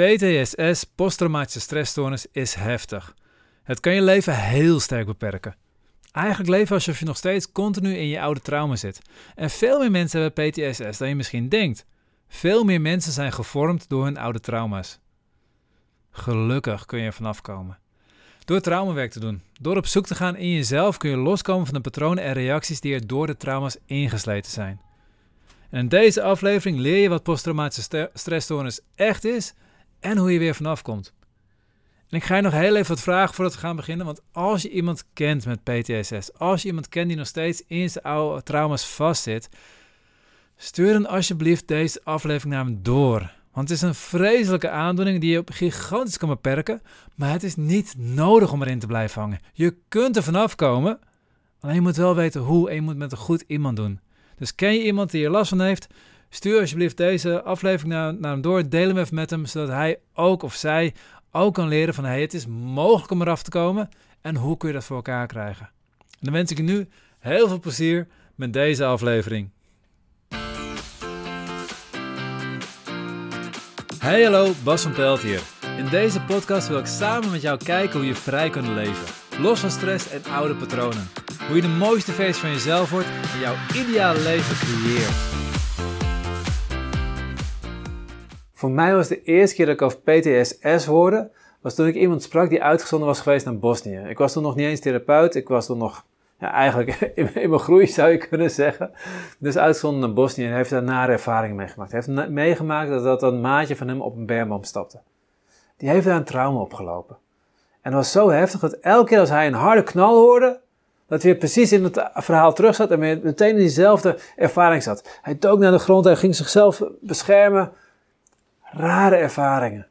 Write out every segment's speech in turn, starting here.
PTSS, posttraumatische stressstoornis, is heftig. Het kan je leven heel sterk beperken. Eigenlijk leven alsof je nog steeds continu in je oude trauma zit. En veel meer mensen hebben PTSS dan je misschien denkt. Veel meer mensen zijn gevormd door hun oude trauma's. Gelukkig kun je er vanaf komen. Door traumawerk te doen, door op zoek te gaan in jezelf, kun je loskomen van de patronen en reacties die er door de trauma's ingesleten zijn. En in deze aflevering leer je wat posttraumatische stressstoornis echt is en hoe je weer vanaf komt. En ik ga je nog heel even wat vragen voordat we gaan beginnen. Want als je iemand kent met PTSS, als je iemand kent die nog steeds in zijn oude trauma's vastzit, stuur dan alsjeblieft deze aflevering naar hem door. Want het is een vreselijke aandoening die je op gigantisch kan beperken, maar het is niet nodig om erin te blijven hangen. Je kunt er vanaf komen, alleen je moet wel weten hoe en je moet met een goed iemand doen. Dus ken je iemand die er last van heeft? Stuur alsjeblieft deze aflevering naar, naar hem door. Deel hem even met hem, zodat hij ook of zij ook kan leren van hey, het is mogelijk om eraf te komen en hoe kun je dat voor elkaar krijgen. En dan wens ik je nu heel veel plezier met deze aflevering. Hey hallo, Bas van Pelt hier. In deze podcast wil ik samen met jou kijken hoe je vrij kunt leven. Los van stress en oude patronen. Hoe je de mooiste versie van jezelf wordt en jouw ideale leven creëert. Voor mij was de eerste keer dat ik over PTSS hoorde, was toen ik iemand sprak die uitgezonden was geweest naar Bosnië. Ik was toen nog niet eens therapeut, ik was toen nog, ja, eigenlijk in, mijn groei zou je kunnen zeggen. Dus uitgezonden naar Bosnië en heeft daar nare ervaringen meegemaakt. Hij heeft meegemaakt dat, dat een maatje van hem op een bermboom stapte. Die heeft daar een trauma opgelopen. En dat was zo heftig dat elke keer als hij een harde knal hoorde, dat hij weer precies in het verhaal terug zat en meteen in diezelfde ervaring zat. Hij dook naar de grond en ging zichzelf beschermen rare ervaringen.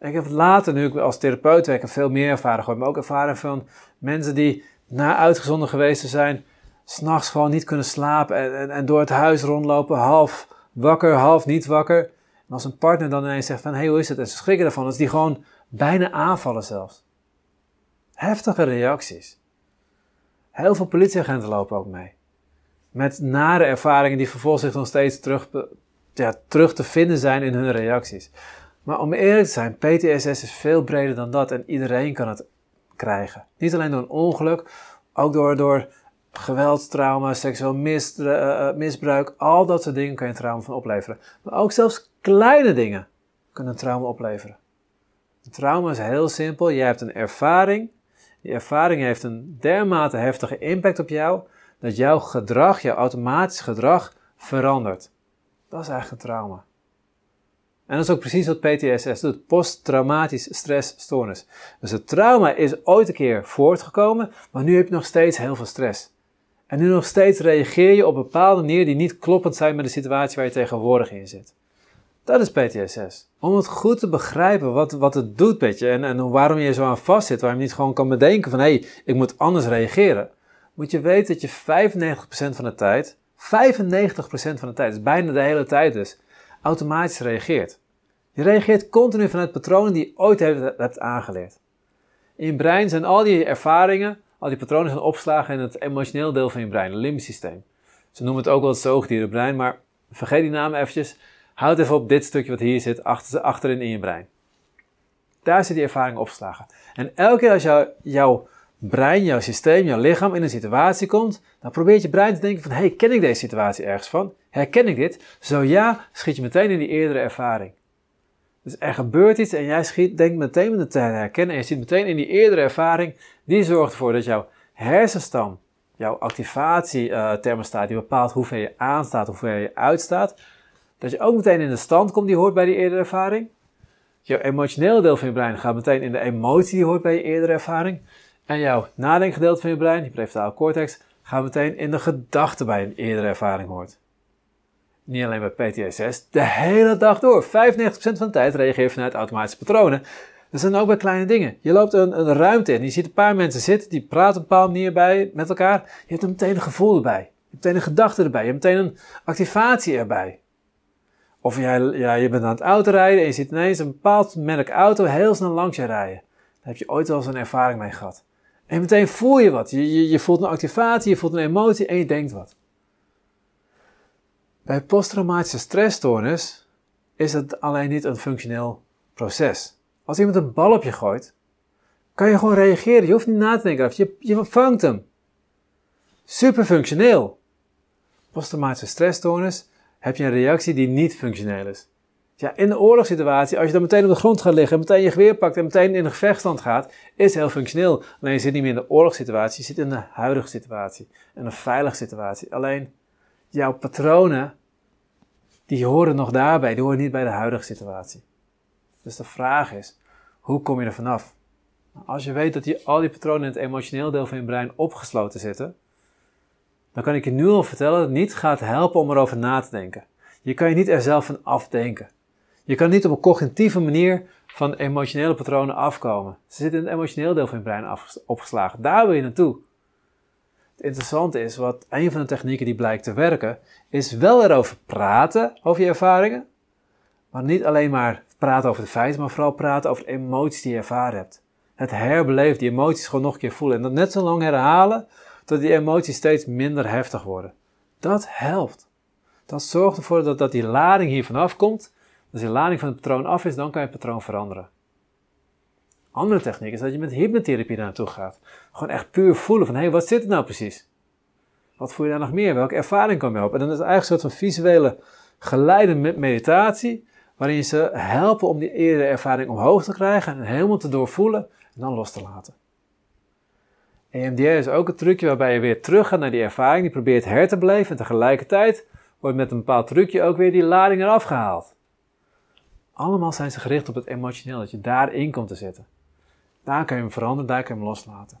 ik heb later, nu ik als therapeut werk, veel meer ervaren gehad, maar ook ervaren van mensen die na uitgezonden geweest te zijn, s'nachts gewoon niet kunnen slapen en, en, en, door het huis rondlopen, half wakker, half niet wakker. En als een partner dan ineens zegt van, hé, hey, hoe is het? En ze schrikken ervan, dat die gewoon bijna aanvallen zelfs. Heftige reacties. Heel veel politieagenten lopen ook mee. Met nare ervaringen die vervolgens zich nog steeds terug ja, terug te vinden zijn in hun reacties. Maar om eerlijk te zijn, PTSS is veel breder dan dat en iedereen kan het krijgen. Niet alleen door een ongeluk, ook door, door geweld, trauma, seksueel eh, eh, misbruik, al dat soort dingen kan je trauma van opleveren. Maar ook zelfs kleine dingen kunnen een trauma opleveren. Een trauma is heel simpel. Je hebt een ervaring. Die ervaring heeft een dermate heftige impact op jou dat jouw gedrag, jouw automatisch gedrag verandert. Dat is eigenlijk een trauma. En dat is ook precies wat PTSS doet, posttraumatisch stressstoornis. Dus het trauma is ooit een keer voortgekomen, maar nu heb je nog steeds heel veel stress. En nu nog steeds reageer je op bepaalde manier die niet kloppend zijn met de situatie waar je tegenwoordig in zit. Dat is PTSS. Om het goed te begrijpen wat, wat het doet met je en, en waarom je zo aan vast zit, waarom je niet gewoon kan bedenken van hé, hey, ik moet anders reageren, moet je weten dat je 95% van de tijd 95% van de tijd, dus bijna de hele tijd dus, automatisch reageert. Je reageert continu vanuit patronen die je ooit hebt aangeleerd. In je brein zijn al die ervaringen, al die patronen zijn opslagen in het emotioneel deel van je brein, het limbisch. Ze noemen het ook wel het zoogdierenbrein, maar vergeet die naam eventjes. Houd even op dit stukje wat hier zit, achter, achterin in je brein. Daar zit die ervaring opgeslagen. En elke keer als jou, jouw brein, jouw systeem, jouw lichaam in een situatie komt, dan probeert je brein te denken van, hey, ken ik deze situatie ergens van? Herken ik dit? Zo ja, schiet je meteen in die eerdere ervaring. Dus er gebeurt iets en jij schiet, denkt meteen met te herkennen en je ziet meteen in die eerdere ervaring, die zorgt ervoor dat jouw hersenstam, jouw activatiethermostaat, uh, die bepaalt hoeveel je aanstaat, hoeveel je uitstaat, dat je ook meteen in de stand komt die hoort bij die eerdere ervaring. Jouw emotionele deel van je brein gaat meteen in de emotie die hoort bij je eerdere ervaring. En jouw nadenkgedeelte van je brein, die prefrontale cortex, gaat meteen in de gedachten bij een eerdere ervaring hoort. Niet alleen bij PTSS, de hele dag door. 95% van de tijd reageer je vanuit automatische patronen. Dat zijn ook bij kleine dingen. Je loopt een, een ruimte in, je ziet een paar mensen zitten, die praten op een bepaalde manier bij, met elkaar. Je hebt er meteen een gevoel erbij. Je hebt meteen een gedachte erbij. Je hebt meteen een activatie erbij. Of jij, ja, je bent aan het autorijden en je ziet ineens een bepaald merk auto heel snel langs je rijden. Daar heb je ooit wel eens een ervaring mee gehad. En meteen voel je wat. Je, je, voelt een activatie, je voelt een emotie en je denkt wat. Bij posttraumatische stressstoornis is het alleen niet een functioneel proces. Als iemand een bal op je gooit, kan je gewoon reageren. Je hoeft niet na te denken. Je, je vangt hem. Super functioneel. Posttraumatische stressstoornis heb je een reactie die niet functioneel is. Ja, in de oorlogssituatie, als je dan meteen op de grond gaat liggen, meteen je geweer pakt en meteen in een gevechtstand gaat, is heel functioneel. Alleen je zit niet meer in de oorlogssituatie, je zit in de huidige situatie. In een veilige situatie. Alleen jouw patronen, die horen nog daarbij, die horen niet bij de huidige situatie. Dus de vraag is, hoe kom je er vanaf? Als je weet dat die, al die patronen in het emotioneel deel van je brein opgesloten zitten, dan kan ik je nu al vertellen dat het niet gaat helpen om erover na te denken. Je kan je niet er zelf van afdenken. Je kan niet op een cognitieve manier van emotionele patronen afkomen. Ze zitten in het emotioneel deel van je brein opgeslagen. Daar wil je naartoe. Het interessante is, wat een van de technieken die blijkt te werken, is wel erover praten, over je ervaringen. Maar niet alleen maar praten over de feiten, maar vooral praten over de emoties die je ervaren hebt. Het herbeleven, die emoties gewoon nog een keer voelen. En dat net zo lang herhalen, tot die emoties steeds minder heftig worden. Dat helpt. Dat zorgt ervoor dat, dat die lading hier vanaf komt. Als die lading van het patroon af is, dan kan je het patroon veranderen. Andere techniek is dat je met hypnotherapie naartoe gaat. Gewoon echt puur voelen van, hé, hey, wat zit er nou precies? Wat voel je daar nog meer? Welke ervaring kom je op? En dan is het eigenlijk een soort van visuele geleide meditatie, waarin je ze helpen om die eerdere ervaring omhoog te krijgen en helemaal te doorvoelen en dan los te laten. EMDR is ook een trucje waarbij je weer terug gaat naar die ervaring, die probeert her te beleven en tegelijkertijd wordt met een bepaald trucje ook weer die lading eraf gehaald. Allemaal zijn ze gericht op het emotioneel, dat je daarin komt te zitten. Daar kan je hem veranderen, daar kan je hem loslaten.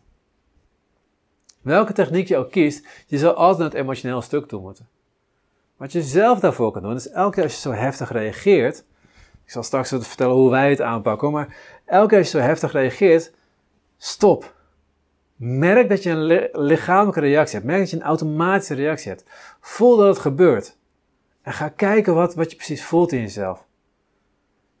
Welke techniek je ook kiest, je zal altijd naar het emotioneel stuk toe moeten. Wat je zelf daarvoor kan doen, is elke keer als je zo heftig reageert, ik zal straks vertellen hoe wij het aanpakken, maar elke keer als je zo heftig reageert, stop. Merk dat je een lichamelijke reactie hebt. Merk dat je een automatische reactie hebt. Voel dat het gebeurt. En ga kijken wat, wat je precies voelt in jezelf.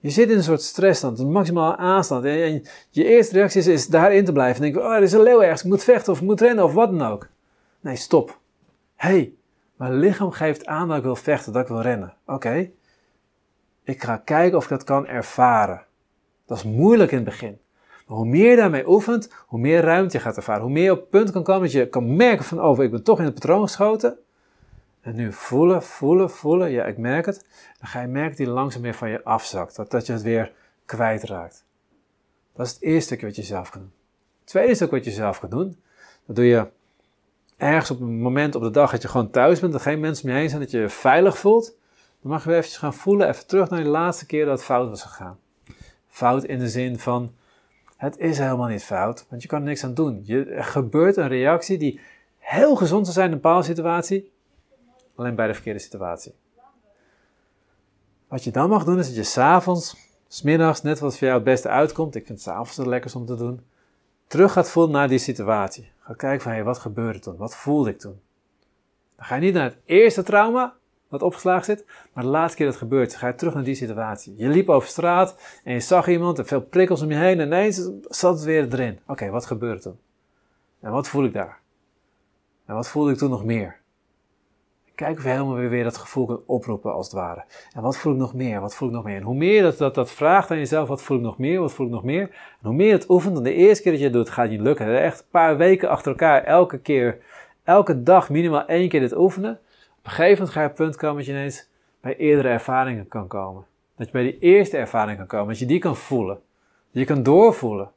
Je zit in een soort stressstand, een maximale aanstand. En je eerste reactie is, daarin te blijven. En denken, oh, er is een leeuw ergens, ik moet vechten of ik moet rennen of wat dan ook. Nee, stop. hey, mijn lichaam geeft aan dat ik wil vechten, dat ik wil rennen. Oké. Ik ga kijken of ik dat kan ervaren. Dat is moeilijk in het begin. Maar hoe meer je daarmee oefent, hoe meer ruimte je gaat ervaren. Hoe meer je op punt kan komen dat je kan merken van, oh, ik ben toch in het patroon geschoten. En nu voelen, voelen, voelen. Ja, ik merk het. Dan ga je merken die langzaam weer van je afzakt. Dat, dat je het weer kwijtraakt. Dat is het eerste stukje wat je zelf kan doen. Het tweede stuk wat je zelf kan doen. Dat doe je ergens op een moment op de dag dat je gewoon thuis bent. Dat geen mensen om je zijn. Dat je je veilig voelt. Dan mag je weer even gaan voelen. Even terug naar die laatste keer dat het fout was gegaan. Fout in de zin van het is helemaal niet fout, want je kan er niks aan doen. Je, er gebeurt een reactie die heel gezond zou zijn in een bepaalde situatie, alleen bij de verkeerde situatie. Wat je dan mag doen is dat je s'avonds, smiddags, net wat voor jou het beste uitkomt, ik vind s'avonds het lekkerst om te doen, terug gaat voelen naar die situatie. Ga kijken van, hé, wat gebeurde toen? Wat voelde ik toen? Dan ga je niet naar het eerste trauma, wat opgeslagen zit. Maar de laatste keer dat het gebeurt, ga je terug naar die situatie. Je liep over straat en je zag iemand en veel prikkels om je heen en ineens zat het weer erin. Oké, wat gebeurde toen? En wat voel ik daar? En wat voelde ik toen nog meer? Kijk of je helemaal weer, weer dat gevoel kunt oproepen als het ware. En wat voel ik nog meer? Wat voel ik nog meer? En hoe meer dat, dat, dat vraagt aan jezelf, wat voel ik nog meer? Wat voel ik nog meer? En hoe meer het oefent, dan de eerste keer dat je het doet, gaat niet lukken. Echt een paar weken achter elkaar, elke keer, elke dag minimaal één keer dit oefenen een gegeven moment ga je op het punt komen dat je ineens bij eerdere ervaringen kan komen. Dat je bij die eerste ervaring kan komen, dat je die kan voelen. Dat je kan doorvoelen.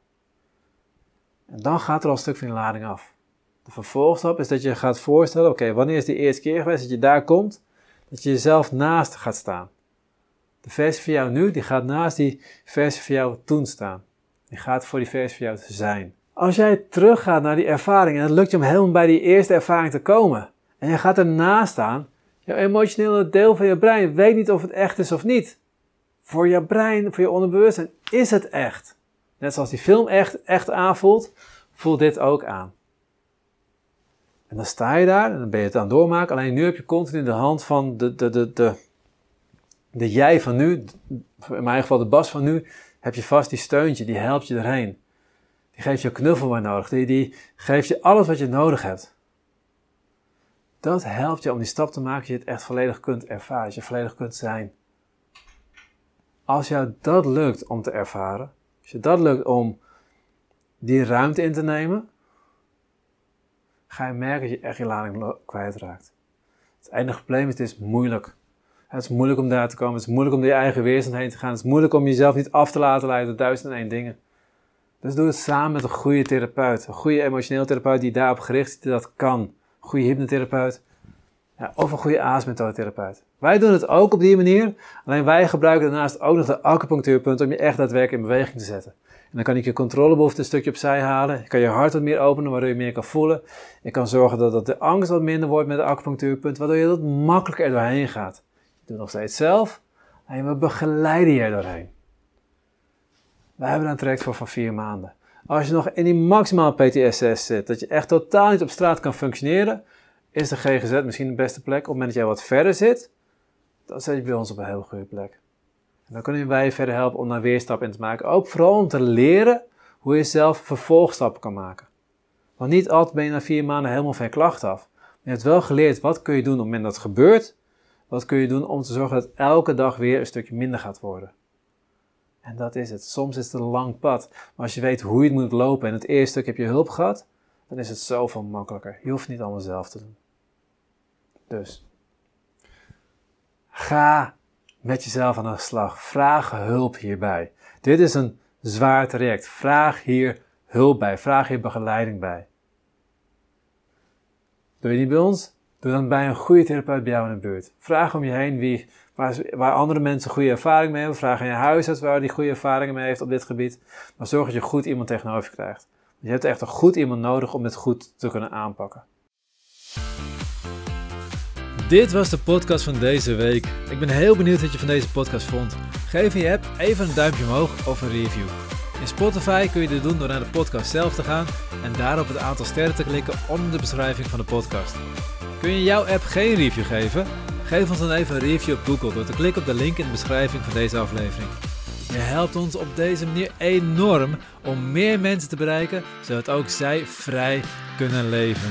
En dan gaat er al een stuk van die lading af. De vervolgstap is dat je gaat voorstellen, oké, wanneer is die eerste keer geweest dat je daar komt? Dat je jezelf naast gaat staan. De versie van jou nu, die gaat naast die versie van jou toen staan. Die gaat voor die versie van jou te zijn. Als jij teruggaat naar die ervaring en het lukt je om helemaal bij die eerste ervaring te komen, en je gaat ernaast staan. Jouw emotionele deel van je brein weet niet of het echt is of niet. Voor je brein, voor je onderbewustzijn, is het echt. Net zoals die film echt, echt aanvoelt, voelt dit ook aan. En dan sta je daar en dan ben je het aan het doormaken. Alleen nu heb je continu de hand van de, de, de, de, de jij van nu, in mijn geval de Bas van nu, heb je vast die steuntje, die helpt je erheen. Die geeft je knuffel waar nodig, die, die geeft je alles wat je nodig hebt. Dat helpt je om die stap te maken dat je het echt volledig kunt ervaren, dat je volledig kunt zijn. Als jou dat lukt om te ervaren, als je dat lukt om die ruimte in te nemen, ga je merken dat je echt je lading kwijtraakt. Het enige probleem is, het is moeilijk. Het is moeilijk om daar te komen. Het is moeilijk om door je eigen weerstand heen te gaan. Het is moeilijk om jezelf niet af te laten leiden door duizend en één dingen. Dus doe het samen met een goede therapeut. Een goede emotioneel therapeut die daarop gericht is, dat kan. Een goede hypnotherapeut. Ja, of een goede AS-methodetherapeut. Wij doen het ook op die manier. Alleen wij gebruiken daarnaast ook nog de acupunctuurpunt om je echt daadwerkelijk in beweging te zetten. En dan kan ik je controlebehoefte een stukje opzij halen. Ik kan je hart wat meer openen, waardoor je meer kan voelen. Ik kan zorgen dat, de angst wat minder wordt met de acupunctuurpunt, waardoor je dat makkelijker er doorheen gaat. Je doet nog steeds zelf, en we begeleiden je er doorheen. We hebben een traject voor van vier maanden. Als je nog in die maximale PTSS zit, dat je echt totaal niet op straat kan functioneren, is de GGZ misschien de beste plek. Op het moment dat jij wat verder zit, dan zit je bij ons op een hele goede plek. En dan kunnen wij je verder helpen om daar weerstap in te maken. Ook vooral om te leren hoe je zelf vervolgstappen kan maken. Want niet altijd ben je na vier maanden helemaal van klacht af. Je hebt wel geleerd wat kun je doen op het moment dat het gebeurt. Wat kun je doen om te zorgen dat elke dag weer een stukje minder gaat worden. En dat is het. Soms is het een lang pad. Maar als je weet hoe je het moet lopen en het eerste stuk heb je hulp gehad, dan is het zoveel makkelijker. Je hoeft het niet allemaal zelf te doen. Dus, ga met jezelf aan de slag. Vraag hulp hierbij. Dit is een zwaar traject. Vraag hier hulp bij. Vraag hier begeleiding bij. Doe je niet bij ons? Doe dan bij een goede therapeut bij jou in de buurt. Vraag om je heen wie, waar, andere mensen goede ervaring mee hebben. Vraag aan je huisarts waar die goede ervaringen mee heeft op dit gebied. Maar zorg dat je goed iemand tegenover je krijgt. Je hebt echt een goed iemand nodig om dit goed te kunnen aanpakken. Dit was de podcast van deze week. Ik ben heel benieuwd wat je van deze podcast vond. Geef je app even een duimpje omhoog of een review. In Spotify kun je dit doen door naar de podcast zelf te gaan en daarop het aantal sterren te klikken onder de beschrijving van de podcast. Kun je jouw app geen review geven? Geef ons dan even een review op Google door te klikken op de link in de beschrijving van deze aflevering. Je helpt ons op deze manier enorm om meer mensen te bereiken, zodat ook zij vrij kunnen leven.